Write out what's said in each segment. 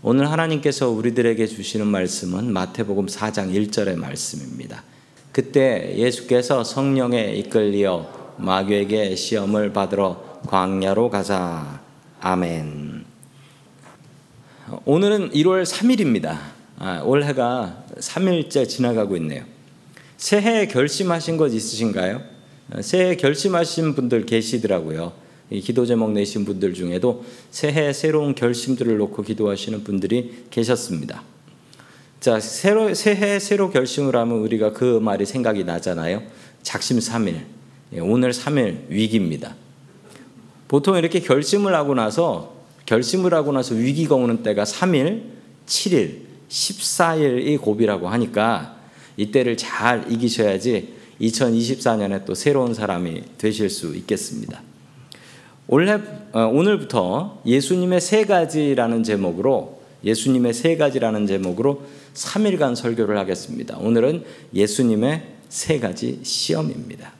오늘 하나님께서 우리들에게 주시는 말씀은 마태복음 4장 1절의 말씀입니다. 그때 예수께서 성령에 이끌리어 마귀에게 시험을 받으러 광야로 가자. 아멘. 오늘은 1월 3일입니다. 아, 올해가 3일째 지나가고 있네요. 새해 결심하신 것 있으신가요? 새해 결심하신 분들 계시더라고요. 기도 제목 내신 분들 중에도 새해 새로운 결심들을 놓고 기도하시는 분들이 계셨습니다. 자, 새로 새해 새로 결심을 하면 우리가 그 말이 생각이 나잖아요. 작심 3일. 예, 오늘 3일 위기입니다. 보통 이렇게 결심을 하고 나서 결심을 하고 나서 위기가 오는 때가 3일, 7일, 14일이 고비라고 하니까 이때를 잘 이기셔야지 2024년에 또 새로운 사람이 되실 수 있겠습니다. 올해 어, 오늘부터 예수님의 세 가지라는 제목으로 예수님의 세 가지라는 제목으로 3일간 설교를 하겠습니다. 오늘은 예수님의 세 가지 시험입니다.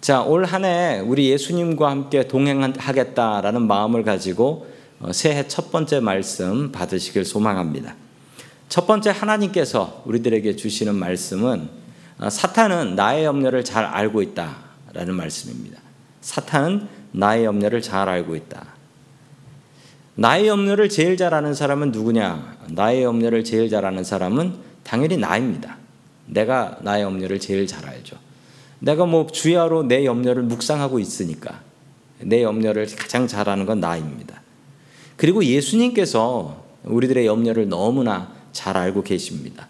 자, 올 한 해 우리 예수님과 함께 동행하겠다라는 마음을 가지고 어, 새해 첫 번째 말씀 받으시길 소망합니다. 첫 번째 하나님께서 우리들에게 주시는 말씀은 어, 사탄은 나의 염려를 잘 알고 있다라는 말씀입니다. 사탄은 나의 염려를 잘 알고 있다. 나의 염려를 제일 잘 아는 사람은 누구냐? 나의 염려를 제일 잘 아는 사람은 당연히 나입니다. 내가 나의 염려를 제일 잘 알죠. 내가 뭐 주야로 내 염려를 묵상하고 있으니까 내 염려를 가장 잘 아는 건 나입니다. 그리고 예수님께서 우리들의 염려를 너무나 잘 알고 계십니다.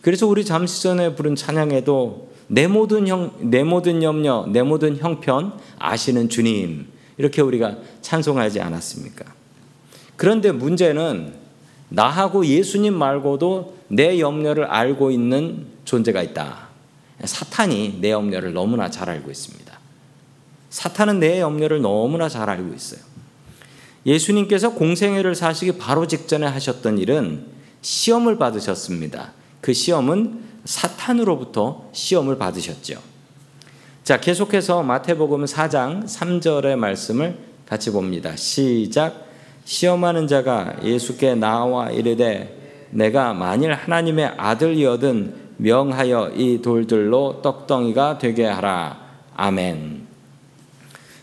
그래서 우리 잠시 전에 부른 찬양에도 내 모든 형, 내 모든 염려, 내 모든 형편 아시는 주님 이렇게 우리가 찬송하지 않았습니까? 그런데 문제는 나하고 예수님 말고도 내 염려를 알고 있는 존재가 있다. 사탄이 내 염려를 너무나 잘 알고 있습니다. 사탄은 내 염려를 너무나 잘 알고 있어요. 예수님께서 공생애를 사시기 바로 직전에 하셨던 일은 시험을 받으셨습니다. 그 시험은 사탄으로부터 시험을 받으셨죠. 자, 계속해서 마태복음 4장 3절의 말씀을 같이 봅니다. 시작. 시험하는 자가 예수께 나와 이르되 내가 만일 하나님의 아들이거든 명하여 이 돌들로 떡덩이가 되게 하라. 아멘.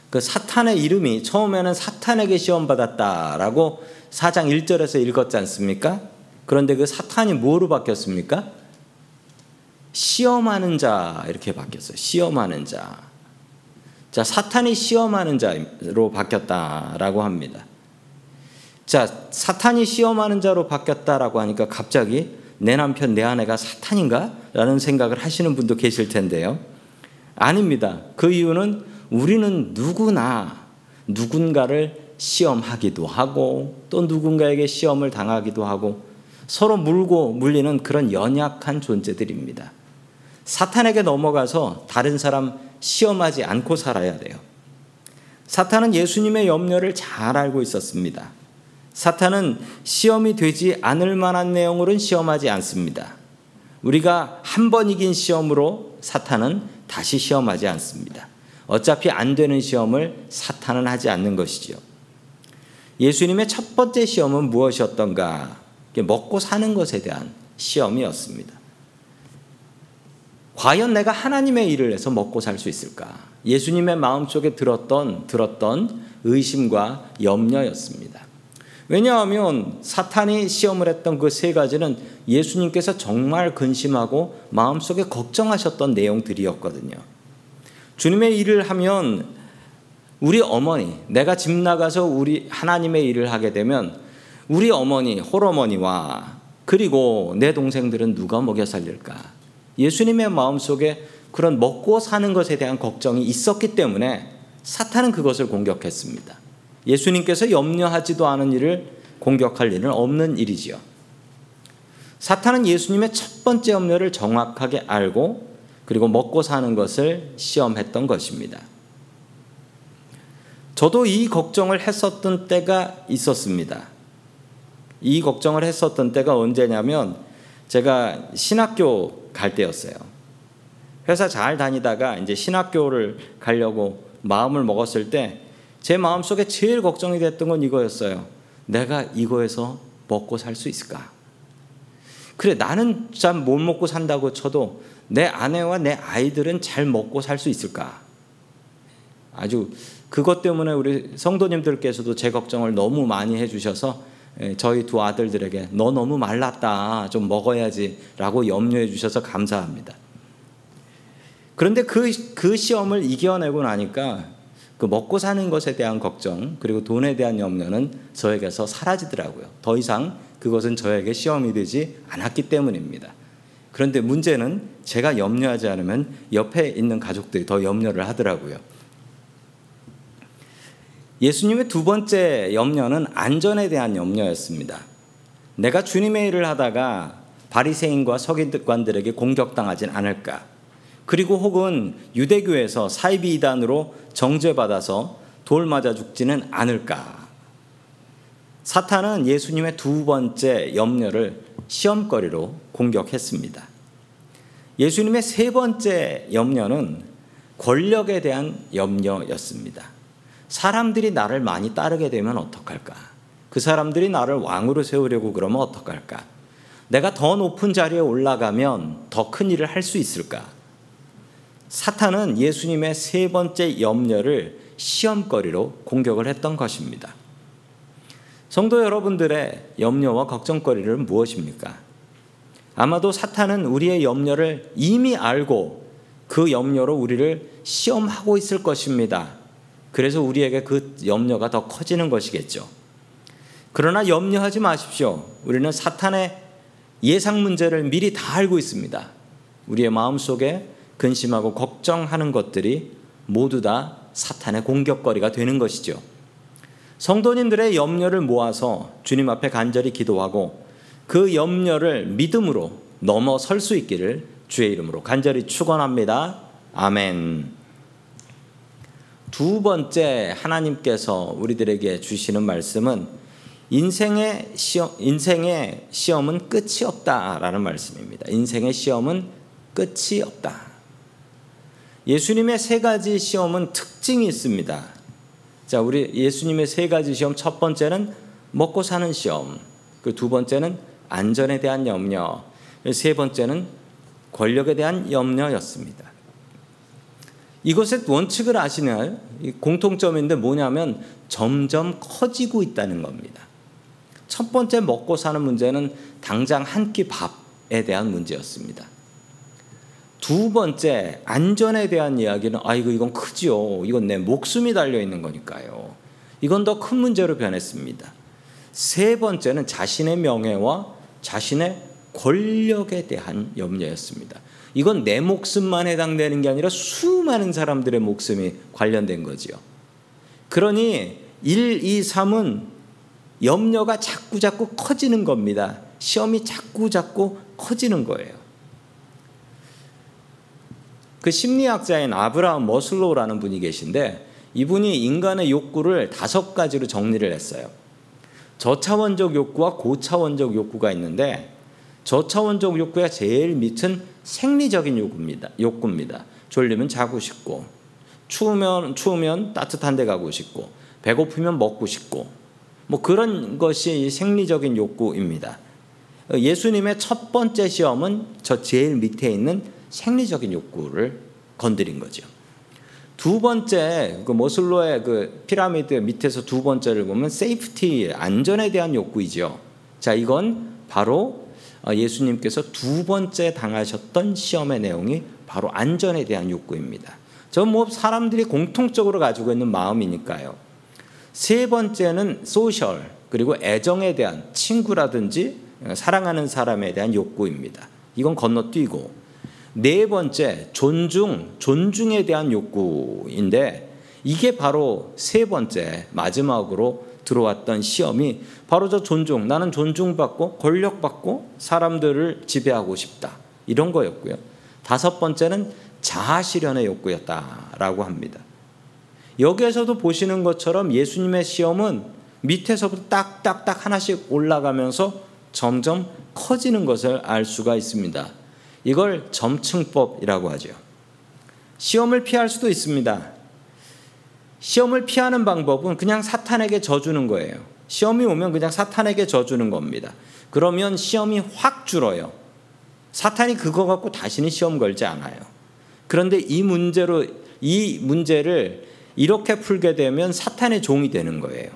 그 사탄의 이름이 처음에는 사탄에게 시험 받았다라고 4장 1절에서 읽었지 않습니까? 그런데 그 사탄이 뭐로 바뀌었습니까? 시험하는 자 이렇게 바뀌었어요. 시험하는 자. 자, 사탄이 시험하는 자로 바뀌었다라고 합니다. 자, 사탄이 시험하는 자로 바뀌었다라고 하니까 갑자기 내 남편, 내 아내가 사탄인가? 라는 생각을 하시는 분도 계실 텐데요. 아닙니다. 그 이유는 우리는 누구나 누군가를 시험하기도 하고 또 누군가에게 시험을 당하기도 하고 서로 물고 물리는 그런 연약한 존재들입니다. 사탄에게 넘어가서 다른 사람 시험하지 않고 살아야 돼요. 사탄은 예수님의 염려를 잘 알고 있었습니다. 사탄은 시험이 되지 않을 만한 내용으로는 시험하지 않습니다. 우리가 한 번 이긴 시험으로 사탄은 다시 시험하지 않습니다. 어차피 안 되는 시험을 사탄은 하지 않는 것이지요. 예수님의 첫 번째 시험은 무엇이었던가? 먹고 사는 것에 대한 시험이었습니다. 과연 내가 하나님의 일을 해서 먹고 살 수 있을까? 예수님의 마음속에 들었던 들었던 의심과 염려였습니다. 왜냐하면 사탄이 시험을 했던 그 세 가지는 예수님께서 정말 근심하고 마음속에 걱정하셨던 내용들이었거든요. 주님의 일을 하면 우리 어머니, 내가 집 나가서 우리 하나님의 일을 하게 되면 우리 어머니, 홀어머니와 그리고 내 동생들은 누가 먹여 살릴까? 예수님의 마음속에 그런 먹고 사는 것에 대한 걱정이 있었기 때문에 사탄은 그것을 공격했습니다. 예수님께서 염려하지도 않은 일을 공격할 일은 없는 일이지요. 사탄은 예수님의 첫 번째 염려를 정확하게 알고 그리고 먹고 사는 것을 시험했던 것입니다. 저도 이 걱정을 했었던 때가 있었습니다. 이 걱정을 했었던 때가 언제냐면 제가 신학교 갈 때였어요. 회사 잘 다니다가 이제 신학교를 가려고 마음을 먹었을 때 제 마음 속에 제일 걱정이 됐던 건 이거였어요. 내가 이거에서 먹고 살 수 있을까? 그래, 나는 잘 못 먹고 산다고 쳐도 내 아내와 내 아이들은 잘 먹고 살 수 있을까? 아주 그것 때문에 우리 성도님들께서도 제 걱정을 너무 많이 해주셔서 예, 저희 두 아들들에게 너 너무 말랐다 좀 먹어야지라고 염려해 주셔서 감사합니다. 그런데 그, 그 시험을 이겨내고 나니까 그 먹고 사는 것에 대한 걱정 그리고 돈에 대한 염려는 저에게서 사라지더라고요. 더 이상 그것은 저에게 시험이 되지 않았기 때문입니다. 그런데 문제는 제가 염려하지 않으면 옆에 있는 가족들이 더 염려를 하더라고요. 예수님의 두 번째 염려는 안전에 대한 염려였습니다. 내가 주님의 일을 하다가 바리새인과 서기관들에게 공격당하진 않을까? 그리고 혹은 유대교에서 사이비 이단으로 정죄받아서 돌 맞아 죽지는 않을까? 사탄은 예수님의 두 번째 염려를 시험거리로 공격했습니다. 예수님의 세 번째 염려는 권력에 대한 염려였습니다. 사람들이 나를 많이 따르게 되면 어떡할까? 그 사람들이 나를 왕으로 세우려고 그러면 어떡할까? 내가 더 높은 자리에 올라가면 더 큰 일을 할 수 있을까? 사탄은 예수님의 세 번째 염려를 시험거리로 공격을 했던 것입니다. 성도 여러분들의 염려와 걱정거리는 무엇입니까? 아마도 사탄은 우리의 염려를 이미 알고 그 염려로 우리를 시험하고 있을 것입니다. 그래서 우리에게 그 염려가 더 커지는 것이겠죠. 그러나 염려하지 마십시오. 우리는 사탄의 예상 문제를 미리 다 알고 있습니다. 우리의 마음 속에 근심하고 걱정하는 것들이 모두 다 사탄의 공격거리가 되는 것이죠. 성도님들의 염려를 모아서 주님 앞에 간절히 기도하고 그 염려를 믿음으로 넘어설 수 있기를 주의 이름으로 간절히 축원합니다. 아멘. 두 번째 하나님께서 우리들에게 주시는 말씀은 인생의 시험, 인생의 시험은 끝이 없다라는 말씀입니다. 인생의 시험은 끝이 없다. 예수님의 세 가지 시험은 특징이 있습니다. 자, 우리 예수님의 세 가지 시험 첫 번째는 먹고 사는 시험. 그 두 번째는 안전에 대한 염려. 세 번째는 권력에 대한 염려였습니다. 이것의 원칙을 아시나요? 공통점인데 뭐냐면 점점 커지고 있다는 겁니다. 첫 번째 먹고 사는 문제는 당장 한 끼 밥에 대한 문제였습니다. 두 번째 안전에 대한 이야기는 아이고 이건 크죠. 이건 내 목숨이 달려 있는 거니까요. 이건 더 큰 문제로 변했습니다. 세 번째는 자신의 명예와 자신의 권력에 대한 염려였습니다. 이건 내 목숨만 해당되는 게 아니라 수많은 사람들의 목숨이 관련된 거지요. 그러니 1, 2, 3은 염려가 자꾸 자꾸 커지는 겁니다. 시험이 자꾸 자꾸 커지는 거예요. 그 심리학자인 아브라함 머슬로우라는 분이 계신데 이분이 인간의 욕구를 다섯 가지로 정리를 했어요. 저차원적 욕구와 고차원적 욕구가 있는데 저차원적 욕구가 제일 밑은 생리적인 욕구입니다. 욕구입니다. 졸리면 자고 싶고 추우면 추우면 따뜻한 데 가고 싶고 배고프면 먹고 싶고 뭐 그런 것이 생리적인 욕구입니다. 예수님의 첫 번째 시험은 저 제일 밑에 있는 생리적인 욕구를 건드린 거죠. 두 번째 그 매슬로의 그 피라미드 밑에서 두 번째를 보면 safety 안전에 대한 욕구이죠. 자, 이건 바로 어, 예수님께서 두 번째 당하셨던 시험의 내용이 바로 안전에 대한 욕구입니다. 저 뭐 사람들이 공통적으로 가지고 있는 마음이니까요. 세 번째는 social 그리고 애정에 대한 친구라든지 사랑하는 사람에 대한 욕구입니다. 이건 건너뛰고 네 번째 존중 존중에 대한 욕구인데 이게 바로 세 번째 마지막으로 들어왔던 시험이 바로 저 존중, 나는 존중받고 권력받고 사람들을 지배하고 싶다. 이런 거였고요. 다섯 번째는 자아 실현의 욕구였다라고 합니다. 여기에서도 보시는 것처럼 예수님의 시험은 밑에서부터 딱딱딱 하나씩 올라가면서 점점 커지는 것을 알 수가 있습니다. 이걸 점층법이라고 하죠. 시험을 피할 수도 있습니다. 시험을 피하는 방법은 그냥 사탄에게 져주는 거예요. 시험이 오면 그냥 사탄에게 져주는 겁니다. 그러면 시험이 확 줄어요. 사탄이 그거 갖고 다시는 시험 걸지 않아요. 그런데 이 문제로 이 문제를 이렇게 풀게 되면 사탄의 종이 되는 거예요.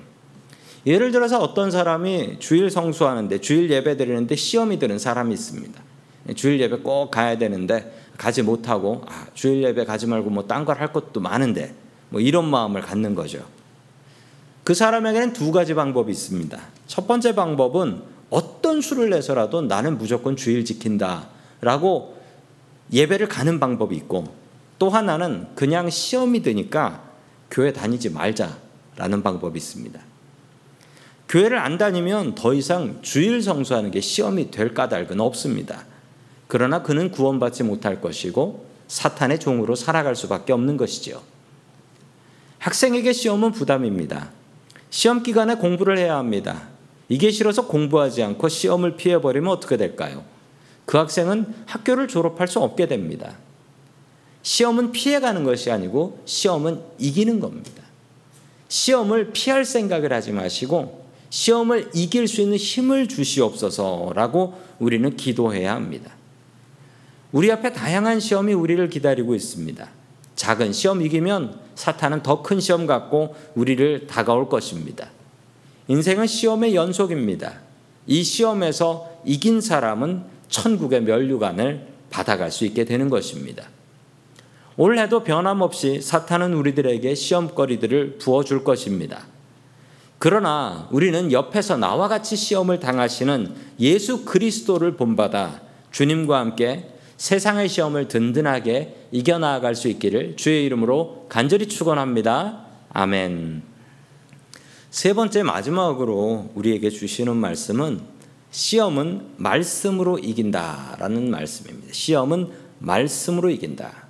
예를 들어서 어떤 사람이 주일 성수하는데 주일 예배 드리는데 시험이 드는 사람이 있습니다. 주일 예배 꼭 가야 되는데 가지 못하고 아, 주일 예배 가지 말고 뭐 딴 걸 할 것도 많은데 뭐 이런 마음을 갖는 거죠. 그 사람에게는 두 가지 방법이 있습니다. 첫 번째 방법은 어떤 수를 내서라도 나는 무조건 주일 지킨다 라고 예배를 가는 방법이 있고 또 하나는 그냥 시험이 드니까 교회 다니지 말자라는 방법이 있습니다. 교회를 안 다니면 더 이상 주일 성수하는 게 시험이 될 까닭은 없습니다. 그러나 그는 구원받지 못할 것이고 사탄의 종으로 살아갈 수밖에 없는 것이죠. 학생에게 시험은 부담입니다. 시험 기간에 공부를 해야 합니다. 이게 싫어서 공부하지 않고 시험을 피해버리면 어떻게 될까요? 그 학생은 학교를 졸업할 수 없게 됩니다. 시험은 피해가는 것이 아니고 시험은 이기는 겁니다. 시험을 피할 생각을 하지 마시고 시험을 이길 수 있는 힘을 주시옵소서라고 우리는 기도해야 합니다. 우리 앞에 다양한 시험이 우리를 기다리고 있습니다. 작은 시험 이기면 사탄은 더 큰 시험 갖고 우리를 다가올 것입니다. 인생은 시험의 연속입니다. 이 시험에서 이긴 사람은 천국의 면류관을 받아갈 수 있게 되는 것입니다. 올해도 변함없이 사탄은 우리들에게 시험거리들을 부어줄 것입니다. 그러나 우리는 옆에서 나와 같이 시험을 당하시는 예수 그리스도를 본받아 주님과 함께 세상의 시험을 든든하게 이겨나갈 수 있기를 주의 이름으로 간절히 축원합니다. 아멘. 세 번째 마지막으로 우리에게 주시는 말씀은 시험은 말씀으로 이긴다라는 말씀입니다. 시험은 말씀으로 이긴다.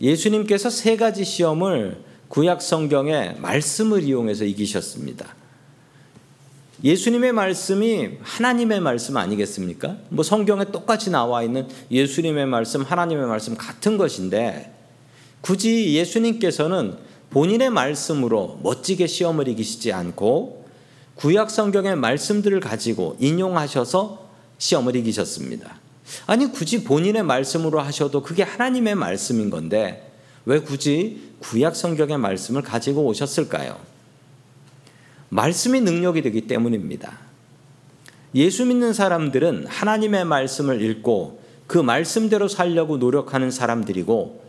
예수님께서 세 가지 시험을 구약 성경에 말씀을 이용해서 이기셨습니다. 예수님의 말씀이 하나님의 말씀 아니겠습니까? 뭐 성경에 똑같이 나와 있는 예수님의 말씀, 하나님의 말씀 같은 것인데 굳이 예수님께서는 본인의 말씀으로 멋지게 시험을 이기시지 않고 구약 성경의 말씀들을 가지고 인용하셔서 시험을 이기셨습니다. 아니 굳이 본인의 말씀으로 하셔도 그게 하나님의 말씀인 건데 왜 굳이 구약 성경의 말씀을 가지고 오셨을까요? 말씀이 능력이 되기 때문입니다. 예수 믿는 사람들은 하나님의 말씀을 읽고 그 말씀대로 살려고 노력하는 사람들이고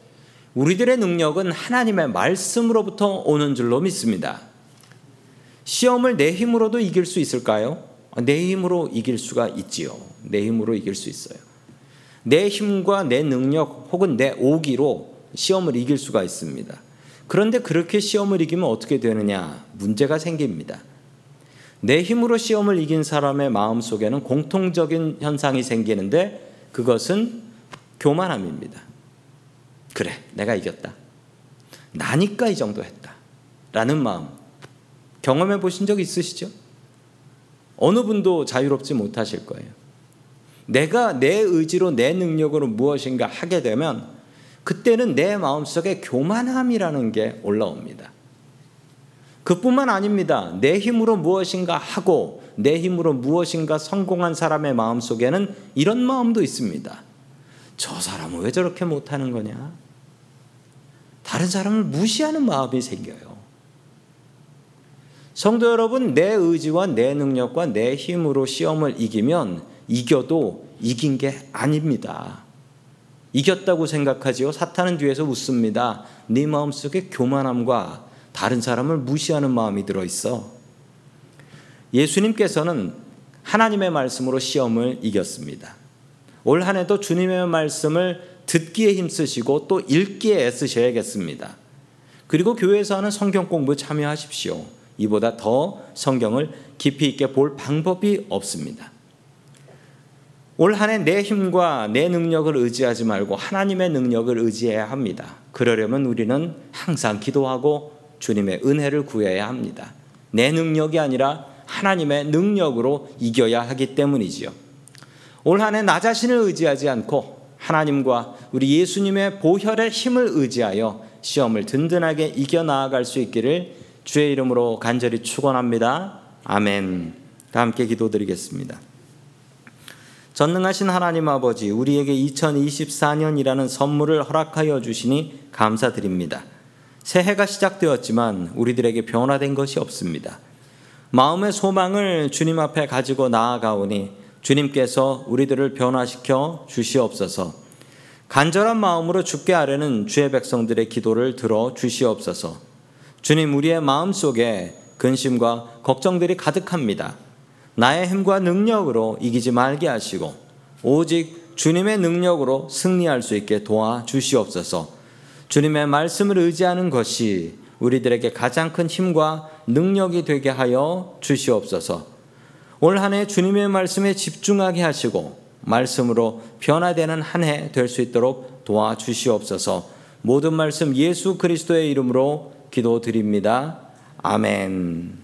우리들의 능력은 하나님의 말씀으로부터 오는 줄로 믿습니다. 시험을 내 힘으로도 이길 수 있을까요? 내 힘으로 이길 수가 있지요. 내 힘으로 이길 수 있어요. 내 힘과 내 능력 혹은 내 오기로 시험을 이길 수가 있습니다. 그런데 그렇게 시험을 이기면 어떻게 되느냐? 문제가 생깁니다. 내 힘으로 시험을 이긴 사람의 마음 속에는 공통적인 현상이 생기는데 그것은 교만함입니다. 그래, 내가 이겼다. 나니까 이 정도 했다. 라는 마음. 경험해 보신 적 있으시죠? 어느 분도 자유롭지 못하실 거예요. 내가 내 의지로 내 능력으로 무엇인가 하게 되면 그때는 내 마음속에 교만함이라는 게 올라옵니다. 그뿐만 아닙니다. 내 힘으로 무엇인가 하고 내 힘으로 무엇인가 성공한 사람의 마음 속에는 이런 마음도 있습니다. 저 사람은 왜 저렇게 못하는 거냐? 다른 사람을 무시하는 마음이 생겨요. 성도 여러분, 내 의지와 내 능력과 내 힘으로 시험을 이기면 이겨도 이긴 게 아닙니다. 이겼다고 생각하지요. 사탄은 뒤에서 웃습니다. 네 마음속에 교만함과 다른 사람을 무시하는 마음이 들어 있어. 예수님께서는 하나님의 말씀으로 시험을 이겼습니다. 올 한 해도 주님의 말씀을 듣기에 힘쓰시고 또 읽기에 애쓰셔야겠습니다. 그리고 교회에서 하는 성경 공부 참여하십시오. 이보다 더 성경을 깊이 있게 볼 방법이 없습니다. 올 한 해 내 힘과 내 능력을 의지하지 말고 하나님의 능력을 의지해야 합니다. 그러려면 우리는 항상 기도하고 주님의 은혜를 구해야 합니다. 내 능력이 아니라 하나님의 능력으로 이겨야 하기 때문이지요. 올 한 해 나 자신을 의지하지 않고 하나님과 우리 예수님의 보혈의 힘을 의지하여 시험을 든든하게 이겨 나아갈 수 있기를 주의 이름으로 간절히 축원합니다. 아멘. 다 함께 기도드리겠습니다. 전능하신 하나님 아버지, 우리에게 2024년이라는 선물을 허락하여 주시니 감사드립니다. 새해가 시작되었지만 우리들에게 변화된 것이 없습니다. 마음의 소망을 주님 앞에 가지고 나아가오니 주님께서 우리들을 변화시켜 주시옵소서. 간절한 마음으로 죽게 하려는 주의 백성들의 기도를 들어 주시옵소서. 주님, 우리의 마음 속에 근심과 걱정들이 가득합니다. 나의 힘과 능력으로 이기지 말게 하시고, 오직 주님의 능력으로 승리할 수 있게 도와 주시옵소서. 주님의 말씀을 의지하는 것이 우리들에게 가장 큰 힘과 능력이 되게 하여 주시옵소서. 올 한 해 주님의 말씀에 집중하게 하시고 말씀으로 변화되는 한 해 될 수 있도록 도와주시옵소서. 모든 말씀 예수 그리스도의 이름으로 기도드립니다. 아멘.